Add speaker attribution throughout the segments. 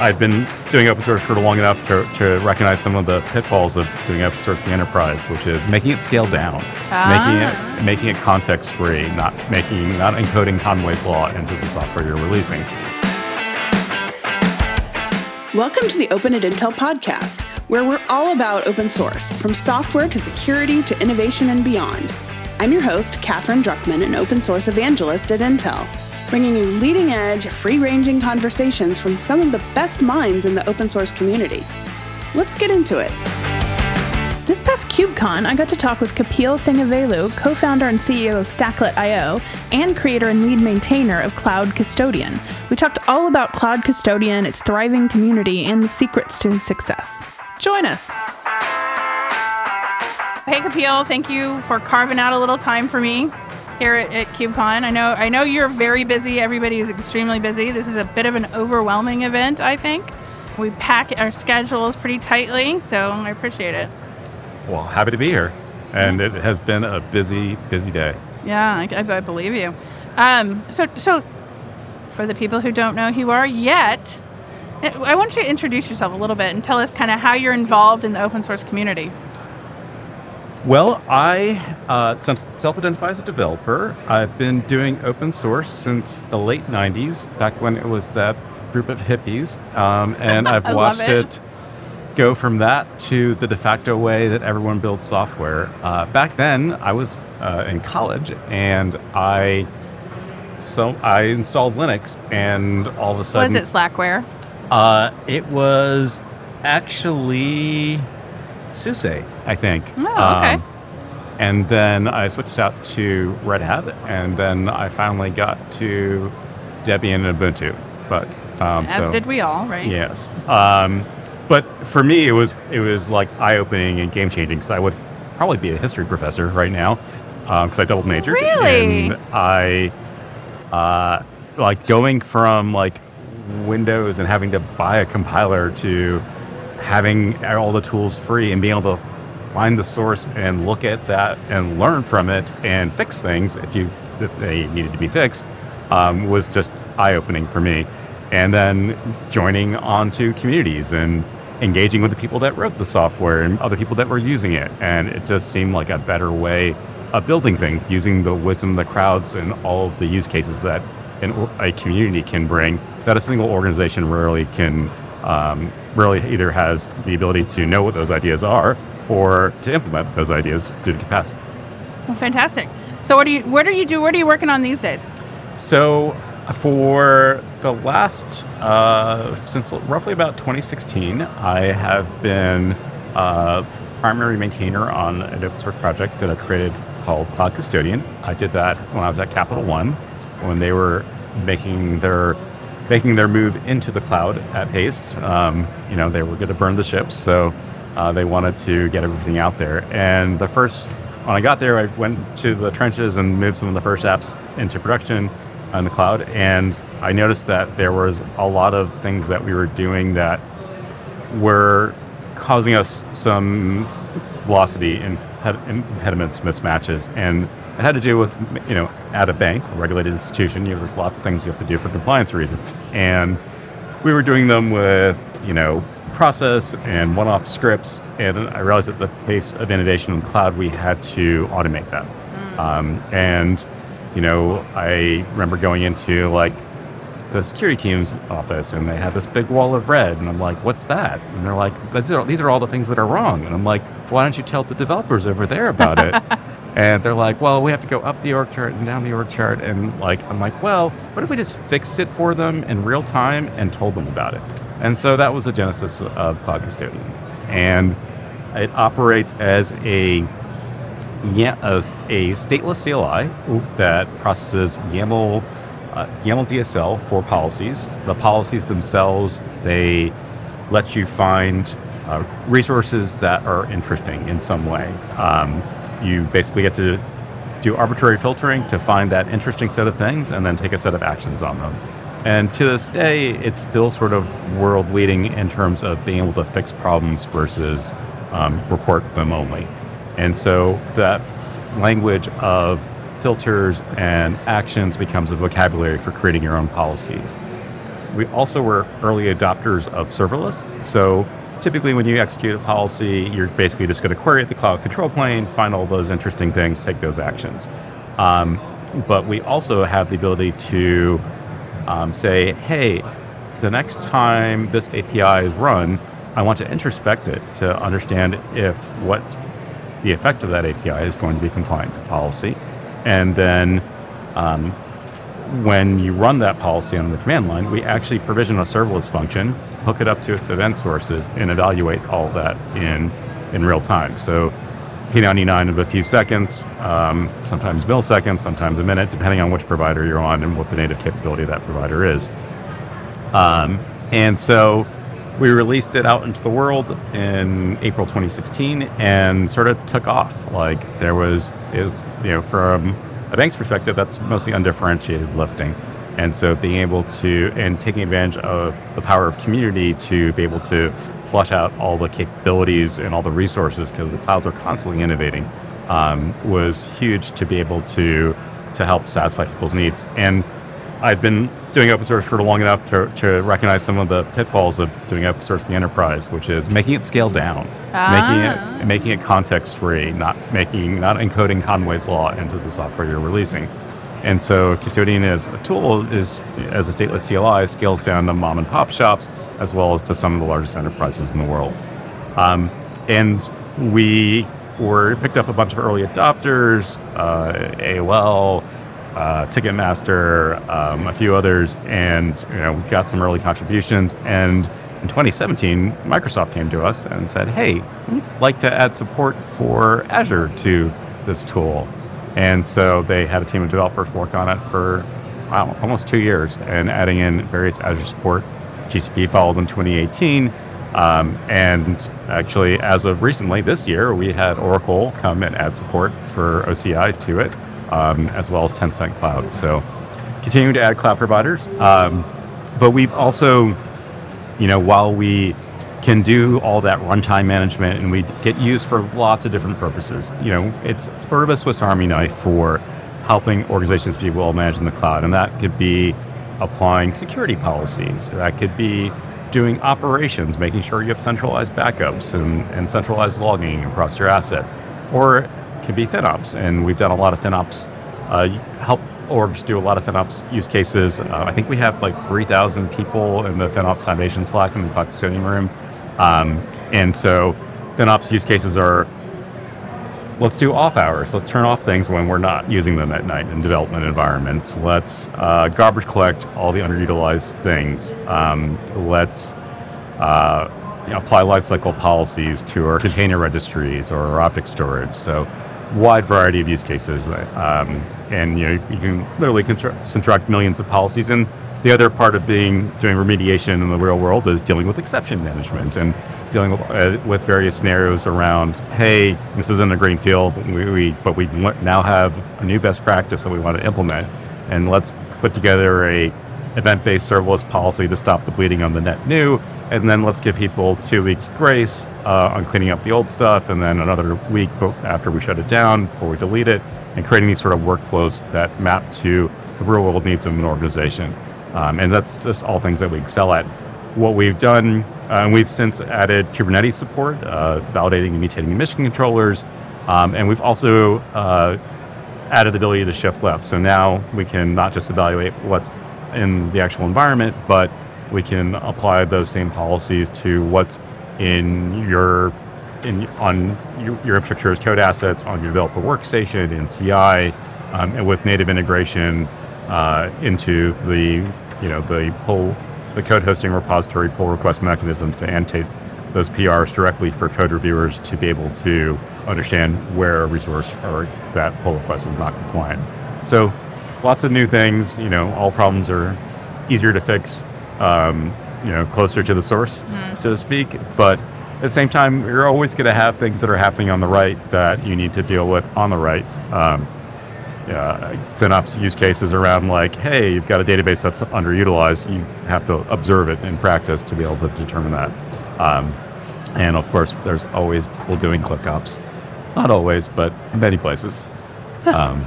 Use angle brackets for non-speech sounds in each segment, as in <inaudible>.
Speaker 1: I'd been doing open source for long enough to, to recognize some of the pitfalls of doing open source in the enterprise, which is making it scale down,
Speaker 2: Ah.
Speaker 1: making it making it context free, not making not encoding Conway's law into the software you're releasing.
Speaker 3: Welcome to the Open at Intel podcast, where we're all about open source, from software to security to innovation and beyond. I'm your host, Catherine Druckman, an open source evangelist at Intel, bringing you leading edge, free ranging conversations from some of the best minds in the open source community. Let's get into it.
Speaker 2: This past KubeCon, I got to talk with Kapil Thangavelu, co-founder and CEO of Stacklet.io, and creator and lead maintainer of Cloud Custodian. We talked all about Cloud Custodian, its thriving community, and the secrets to his success. Join us. Hey Kapil, thank you for carving out a little time for me here at, at KubeCon. I know I know you're very busy. Everybody is extremely busy. This is a bit of an overwhelming event, I think. We pack our schedules pretty tightly, so I appreciate it.
Speaker 1: Well, happy to be here, and it has been a busy, busy day.
Speaker 2: Yeah, I, I, I believe you. Um, so, so for the people who don't know who you are yet, I want you to introduce yourself a little bit and tell us kind of how you're involved in the open source community.
Speaker 1: Well, I uh, self-identify as a developer. I've been doing open source since the late '90s, back when it was that group of hippies, um, and <laughs> I've watched
Speaker 2: it.
Speaker 1: it. go from that to the de facto way that everyone builds software. Uh, back then, I was uh, in college, and I so I installed Linux, and all of a sudden,
Speaker 2: Was it Slackware?
Speaker 1: Uh, it was actually SUSE, I think.
Speaker 2: Oh, okay.
Speaker 1: Um, and then I switched out to Red Hat, and then I finally got to Debian and Ubuntu. But um,
Speaker 2: As
Speaker 1: so-
Speaker 2: did we all, right?
Speaker 1: Yes. Um, but for me, it was it was like eye opening and game changing because I would probably be a history professor right now because I double majored.
Speaker 2: Really?
Speaker 1: And I uh, like going from like Windows and having to buy a compiler to having all the tools free and being able to find the source and look at that and learn from it and fix things if you if they needed to be fixed um, was just eye opening for me. And then joining onto communities and engaging with the people that wrote the software and other people that were using it. And it just seemed like a better way of building things using the wisdom of the crowds and all the use cases that an, a community can bring that a single organization rarely can um, really either has the ability to know what those ideas are or to implement those ideas due to capacity.
Speaker 2: Well, fantastic. So, what do you? What are you do? What are you working on these days?
Speaker 1: So, for the last, uh, since roughly about 2016, I have been uh, primary maintainer on an open source project that I created called Cloud Custodian. I did that when I was at Capital One, when they were making their making their move into the cloud at haste. Um, you know, they were going to burn the ships, so uh, they wanted to get everything out there. And the first, when I got there, I went to the trenches and moved some of the first apps into production on the cloud. And I noticed that there was a lot of things that we were doing that were causing us some velocity and impediments, mismatches, and it had to do with you know at a bank, a regulated institution. You know, there's lots of things you have to do for compliance reasons, and we were doing them with you know process and one-off scripts, and I realized at the pace of innovation in the cloud, we had to automate that, um, and you know I remember going into like the security team's office and they had this big wall of red and i'm like what's that? And they're like these are all the things that are wrong. And i'm like why don't you tell the developers over there about it <laughs> and they're like well we have to go up the org chart and down the org chart and like i'm like well what if we just fixed it for them in real time and told them about it and so that was the genesis of cloud custodian and it operates as a yeah, as a stateless CLI that processes YAML uh, YAML DSL for policies. The policies themselves, they let you find uh, resources that are interesting in some way. Um, you basically get to do arbitrary filtering to find that interesting set of things and then take a set of actions on them. And to this day, it's still sort of world leading in terms of being able to fix problems versus um, report them only. And so that language of filters and actions becomes a vocabulary for creating your own policies. we also were early adopters of serverless. So typically when you execute a policy, you're basically just going to query the cloud control plane, find all those interesting things, take those actions. Um, but we also have the ability to um, say, hey, the next time this API is run, I want to introspect it to understand if what the effect of that API is going to be compliant to policy. And then um, when you run that policy on the command line, we actually provision a serverless function, hook it up to its event sources, and evaluate all that in, in real time. So P99 of a few seconds, um, sometimes milliseconds, sometimes a minute, depending on which provider you're on and what the native capability of that provider is. Um, and so we released it out into the world in April 2016 and sort of took off. Like there was, it was, you know, from a bank's perspective, that's mostly undifferentiated lifting. And so being able to, and taking advantage of the power of community to be able to flush out all the capabilities and all the resources, because the clouds are constantly innovating, um, was huge to be able to, to help satisfy people's needs. And I'd been doing open source for long enough to, to recognize some of the pitfalls of doing open source in the enterprise, which is making it scale down,
Speaker 2: Ah.
Speaker 1: making it making it context free, not making not encoding Conway's law into the software you're releasing. And so custodian as a tool is as a stateless CLI scales down to mom and pop shops as well as to some of the largest enterprises in the world. Um, and we were picked up a bunch of early adopters, uh, AOL, uh, Ticketmaster, um, a few others, and you know we got some early contributions. And in 2017, Microsoft came to us and said, "Hey, we'd like to add support for Azure to this tool." And so they had a team of developers work on it for wow, almost two years, and adding in various Azure support. GCP followed in 2018. Um, and actually, as of recently this year, we had Oracle come and add support for OCI to it, um, as well as Tencent Cloud. So, continuing to add cloud providers. Um, but we've also, you know, while we can do all that runtime management and we get used for lots of different purposes, you know, it's sort of a Swiss Army knife for helping organizations be well managed in the cloud. And that could be applying security policies, that could be doing operations, making sure you have centralized backups and, and centralized logging across your assets, or could be FinOps. And we've done a lot of FinOps, uh, helped orgs do a lot of FinOps use cases. Uh, I think we have like 3,000 people in the FinOps Foundation Slack in the cloud custodian room. Um, and so FinOps use cases are let's do off hours. Let's turn off things when we're not using them at night in development environments. Let's uh, garbage collect all the underutilized things. Um, let's uh, apply lifecycle policies to our container registries or our object storage. So, wide variety of use cases, um, and you know you can literally construct, millions of policies. And the other part of being doing remediation in the real world is dealing with exception management and dealing with, uh, with various scenarios around. Hey, this isn't a green field, we, we, but we now have a new best practice that we want to implement, and let's put together a event-based serverless policy to stop the bleeding on the net new, and then let's give people two weeks grace uh, on cleaning up the old stuff, and then another week after we shut it down before we delete it, and creating these sort of workflows that map to the real-world needs of an organization. Um, and that's just all things that we excel at. What we've done, uh, and we've since added Kubernetes support, uh, validating and mutating mission controllers, um, and we've also uh, added the ability to shift left. So now we can not just evaluate what's in the actual environment, but we can apply those same policies to what's in your in on your, your infrastructure as code assets on your developer workstation in CI, um, and with native integration uh, into the you know the pull the code hosting repository pull request mechanisms to annotate those PRs directly for code reviewers to be able to understand where a resource or that pull request is not compliant. So lots of new things. You know, all problems are easier to fix. Um, you know, closer to the source, so to speak. But at the same time, you're always going to have things that are happening on the right that you need to deal with on the right. Um, yeah, FinOps use cases around like, hey, you've got a database that's underutilized. You have to observe it in practice to be able to determine that. Um, and of course, there's always people doing ClickOps. Not always, but many places. <laughs> um,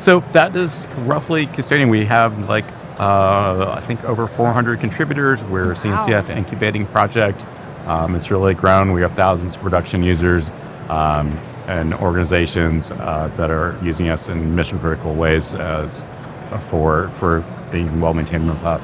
Speaker 1: so that is roughly custodian. We have like uh, I think, over 400 contributors. We're a CNCF incubating project. Um, it's really grown. We have thousands of production users um, and organizations uh, that are using us in mission critical ways as for for being well maintained in the cloud.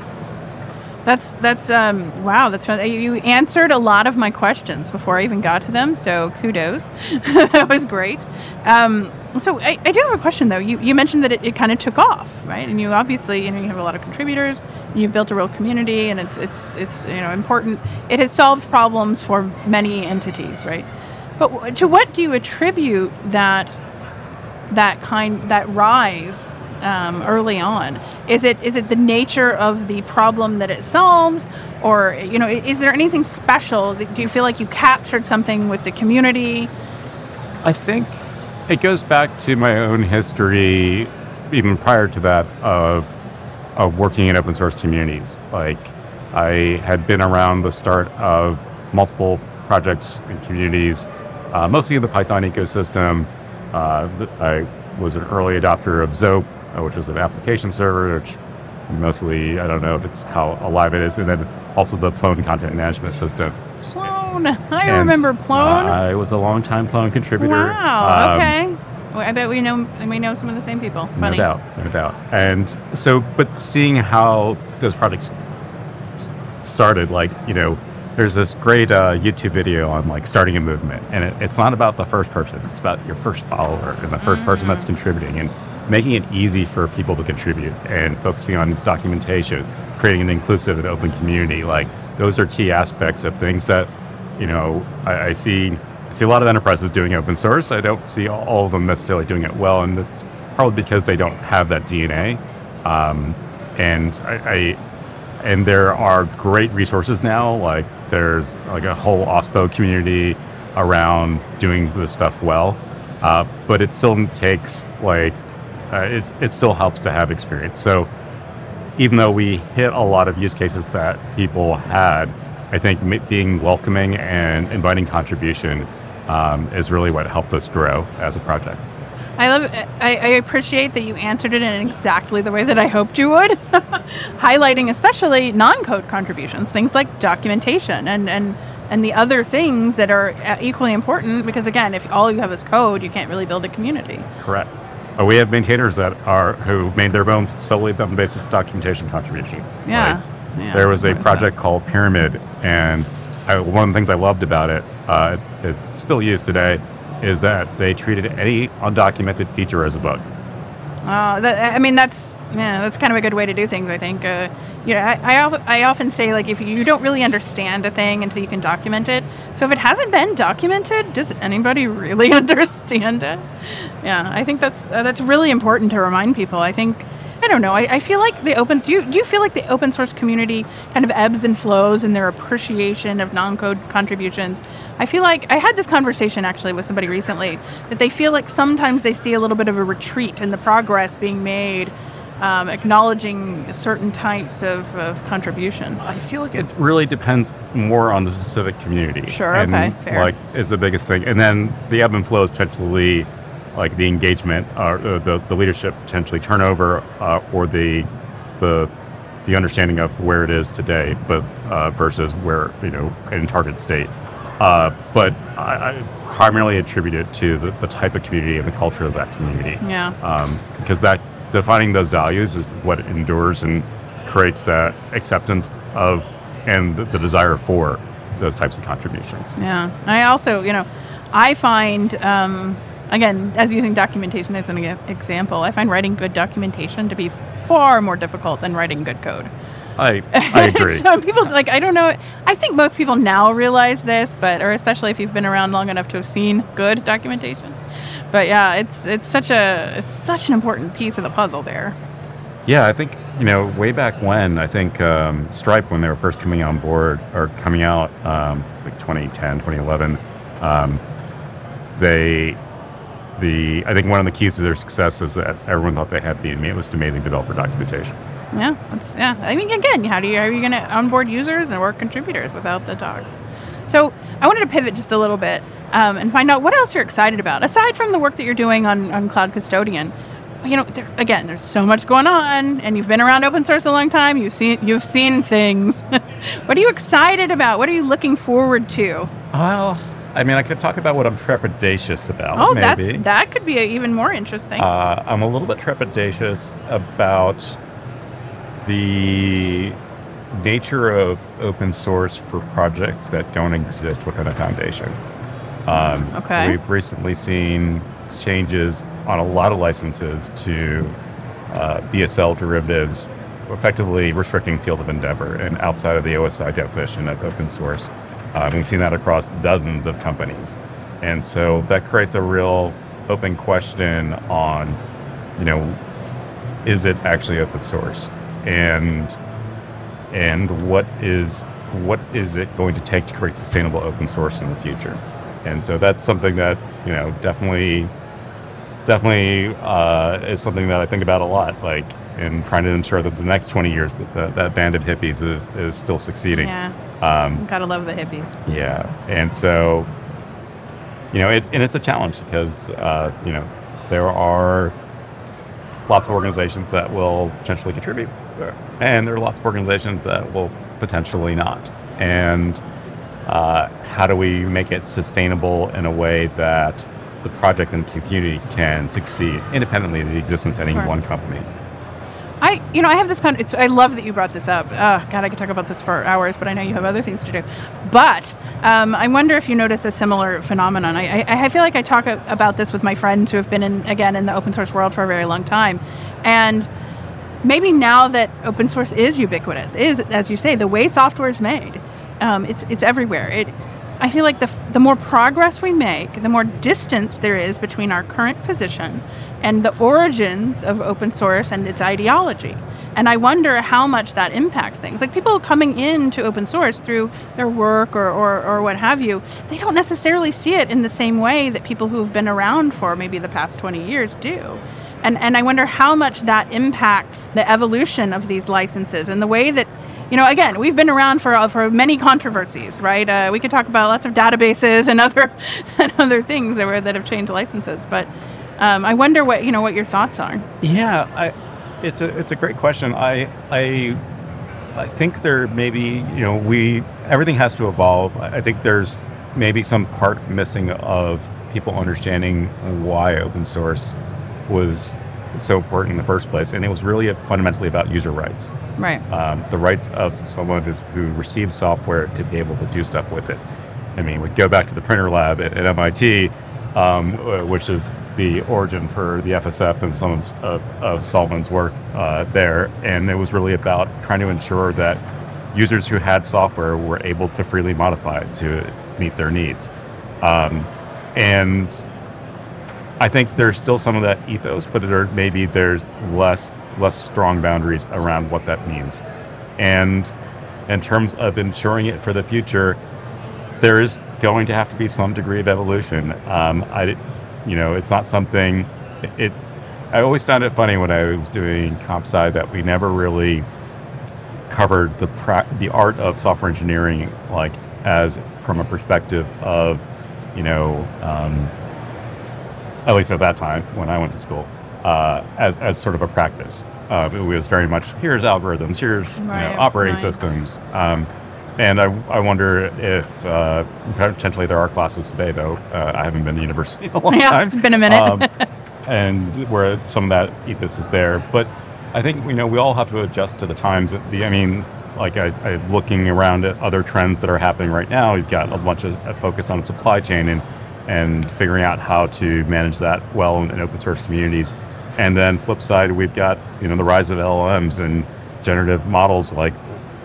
Speaker 2: That's that's um, wow. That's fun. You answered a lot of my questions before I even got to them. So kudos. <laughs> that was great. Um, so I, I, do have a question though. You, you mentioned that it, it kind of took off, right? And you obviously you know you have a lot of contributors. you've built a real community, and it's it's it's you know important. It has solved problems for many entities, right? But to what do you attribute that that kind that rise um, early on? Is it is it the nature of the problem that it solves, or you know, is there anything special? Do you feel like you captured something with the community?
Speaker 1: I think it goes back to my own history, even prior to that, of of working in open source communities. Like I had been around the start of multiple projects and communities, uh, mostly in the Python ecosystem. Uh, I was an early adopter of Zope, uh, which was an application server, which mostly I don't know if it's how alive it is, and then also the Plone content management system.
Speaker 2: Plone, I and, remember Plone. Uh,
Speaker 1: I was a long time Plone contributor.
Speaker 2: Wow. Um, okay. Well, I bet we know we know some of the same people. Funny.
Speaker 1: No doubt, no doubt. And so, but seeing how those projects started, like you know, there's this great uh, YouTube video on like starting a movement, and it, it's not about the first person; it's about your first follower and the 1st mm-hmm. person that's mm. contributing, and making it easy for people to contribute, and focusing on documentation, creating an inclusive and open community. Like those are key aspects of things that you know I, I see. I see a lot of enterprises doing open source. I don't see all of them necessarily doing it well, and it's probably because they don't have that DNA. Um, and I, I and there are great resources now. Like there's like a whole OSPO community around doing this stuff well, uh, but it still takes like uh, it, it still helps to have experience. So even though we hit a lot of use cases that people had, I think being welcoming and inviting contribution um, is really what helped us grow as a project.
Speaker 2: I love. I, I, appreciate that you answered it in exactly the way that I hoped you would, <laughs> highlighting especially non-code contributions, things like documentation and and and the other things that are uh, equally important. Because again, if all you have is code, you can't really build a community.
Speaker 1: Correct. Uh, we have maintainers that are who made their bones solely on the basis of documentation contribution.
Speaker 2: Yeah. yeah
Speaker 1: there was a project called Pyramid, and I, one of the things I loved about it, uh, it, it's still used today is that they treated any undocumented feature as a bug.
Speaker 2: Uh, that, I mean, that's yeah, that's kind of a good way to do things. I think. Uh, you know, I, I, I, often say like if you don't really understand a thing until you can document it. So if it hasn't been documented, does anybody <laughs> really understand it? Yeah, I think that's uh, that's really important to remind people. I think. I don't know. I, I feel like the open. Do you, do you feel like the open source community kind of ebbs and flows in their appreciation of non-code contributions? I feel like I had this conversation actually with somebody recently that they feel like sometimes they see a little bit of a retreat in the progress being made, um, acknowledging certain types of, of contribution.
Speaker 1: I feel like it really depends more on the specific community.
Speaker 2: Sure,
Speaker 1: and,
Speaker 2: okay, fair.
Speaker 1: Like is the biggest thing, and then the ebb and flow is potentially like the engagement or uh, the the leadership potentially turnover uh, or the the the understanding of where it is today, but uh, versus where you know in target state. Uh, but I, I, primarily attribute it to the, the, type of community and the culture of that community.
Speaker 2: Yeah.
Speaker 1: Um, because that defining those values is what endures and creates that acceptance of and the, the desire for those types of contributions.
Speaker 2: Yeah. I also, you know, I find. Um, again, as using documentation as an example, I find writing good documentation to be far more difficult than writing good code.
Speaker 1: I, I <laughs> agree.
Speaker 2: so people like I don't know. I think most people now realize this, but or especially if you've been around long enough to have seen good documentation. But yeah, it's it's such a it's such an important piece of the puzzle there.
Speaker 1: Yeah, I think you know way back when I think um, Stripe when they were first coming on board or coming out, um, it's like 2010, 2011. Um, they the I think one of the keys to their success was that everyone thought they had the most amazing developer documentation.
Speaker 2: Yeah, that's yeah. I mean, again, how do you how are you going to onboard users and work contributors without the docs? So I wanted to pivot just a little bit um, and find out what else you're excited about aside from the work that you're doing on on Cloud Custodian. you know, there, again, there's so much going on, and you've been around open source a long time. You've seen you've seen things. <laughs> what are you excited about? What are you looking forward to?
Speaker 1: Well, I mean, I could talk about what I'm trepidatious about.
Speaker 2: Oh,
Speaker 1: maybe.
Speaker 2: that's that could be even more interesting.
Speaker 1: Uh, I'm a little bit trepidatious about the nature of open source for projects that don't exist within a foundation. Um,
Speaker 2: Okay.
Speaker 1: We've recently seen changes on a lot of licenses to uh, BSL derivatives, effectively restricting field of endeavor and outside of the OSI definition of open source. Uh, we've seen that across dozens of companies. And so that creates a real open question on, you know, is it actually open source? And and what is what is it going to take to create sustainable open source in the future? And so that's something that you know definitely definitely uh, is something that I think about a lot, like in trying to ensure that the next 20 years that that, that band of hippies is, is still succeeding.
Speaker 2: yeah,
Speaker 1: Um,
Speaker 2: gotta love the hippies.
Speaker 1: yeah, and so you know, it's and it's a challenge because uh, you know there are lots of organizations that will potentially contribute, and there are lots of organizations that will potentially not. And uh, how do we make it sustainable in a way that the project and the community can succeed independently of the existence of any
Speaker 2: Sure.
Speaker 1: one company?
Speaker 2: I, you know, I have this kind. It's, I love that you brought this up. Uh, God, I could talk about this for hours, but I know you have other things to do. But um, I wonder if you notice a similar phenomenon. I, I, I feel like I talk a, about this with my friends who have been in again in the open source world for a very long time, and maybe now that open source is ubiquitous, is as you say, the way software is made, um, it's it's everywhere. It, I feel like the the more progress we make, the more distance there is between our current position and the origins of open source and its ideology. And I wonder how much that impacts things. Like people coming into open source through their work or, or, or what have you, they don't necessarily see it in the same way that people who've been around for maybe the past 20 years do. And, and I wonder how much that impacts the evolution of these licenses and the way that, you know, again, we've been around for, for many controversies, right? Uh, we could talk about lots of databases and other, <laughs> and other things that, were, that have changed licenses. But um, I wonder what, you know, what your thoughts are.
Speaker 1: Yeah, I, it's a it's a great question. I I I think there maybe you know we everything has to evolve. I think there's maybe some part missing of people understanding why open source was so important in the first place, and it was really fundamentally about user rights,
Speaker 2: Right.
Speaker 1: um, the rights of someone who's, who receives software to be able to do stuff with it. I mean, we go back to the printer lab at, at MIT, um, uh, which is the origin for the FSF and some of, of, work uh, there. And it was really about trying to ensure that users who had software were able to freely modify it to meet their needs. Um, and I think there's still some of that ethos, but there maybe there's less less strong boundaries around what that means. And in terms of ensuring it for the future, there is going to have to be some degree of evolution. Um, I, you know, it's not something. It. I always found it funny when I was doing comp sci that we never really covered the pra- the art of software engineering, like as from a perspective of, you know, um, at least at that time when I went to school, uh, as as sort of a practice. Um, it was very much here's algorithms, here's you know, operating
Speaker 2: right.
Speaker 1: systems. Um, and I, I wonder if uh, potentially there are classes today, though. Uh, I haven't been to university in a long <laughs>
Speaker 2: Yeah,
Speaker 1: time.
Speaker 2: it's been a minute.
Speaker 1: Um, and where some of that ethos is there. But I think you know we all have to adjust to the times. The I mean, like I, I looking around at other trends that are happening right now. You've got a bunch of a focus on supply chain and and figuring out how to manage that well in, open source communities. And then flip side, we've got you know the rise of LLMs and generative models. Like,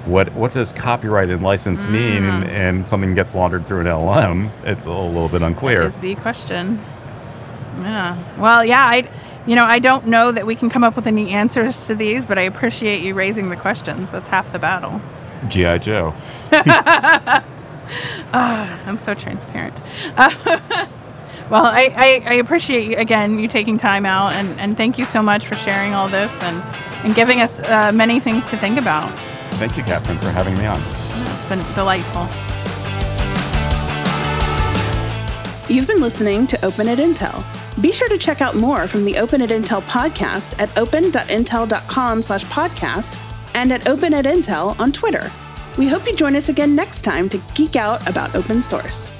Speaker 1: what what does copyright and license mean? And, and something gets laundered through an LLM. It's a little bit unclear.
Speaker 2: Is the question. Yeah. Well, yeah, I you know, I don't know that we can come up with any answers to these, but I appreciate you raising the questions. That's half the battle.
Speaker 1: GI Joe. <laughs> <laughs>
Speaker 2: I'm so transparent. Uh, <laughs> well, I, I, I appreciate you, again you taking time out, and, and thank you so much for sharing all this and, and giving us uh, many things to think about.
Speaker 1: Thank you, Catherine, for having me on.
Speaker 2: It's been delightful.
Speaker 3: You've been listening to Open at Intel. Be sure to check out more from the Open at Intel podcast at open.intel.com slash podcast and at Open at Intel on Twitter. We hope you join us again next time to geek out about open source.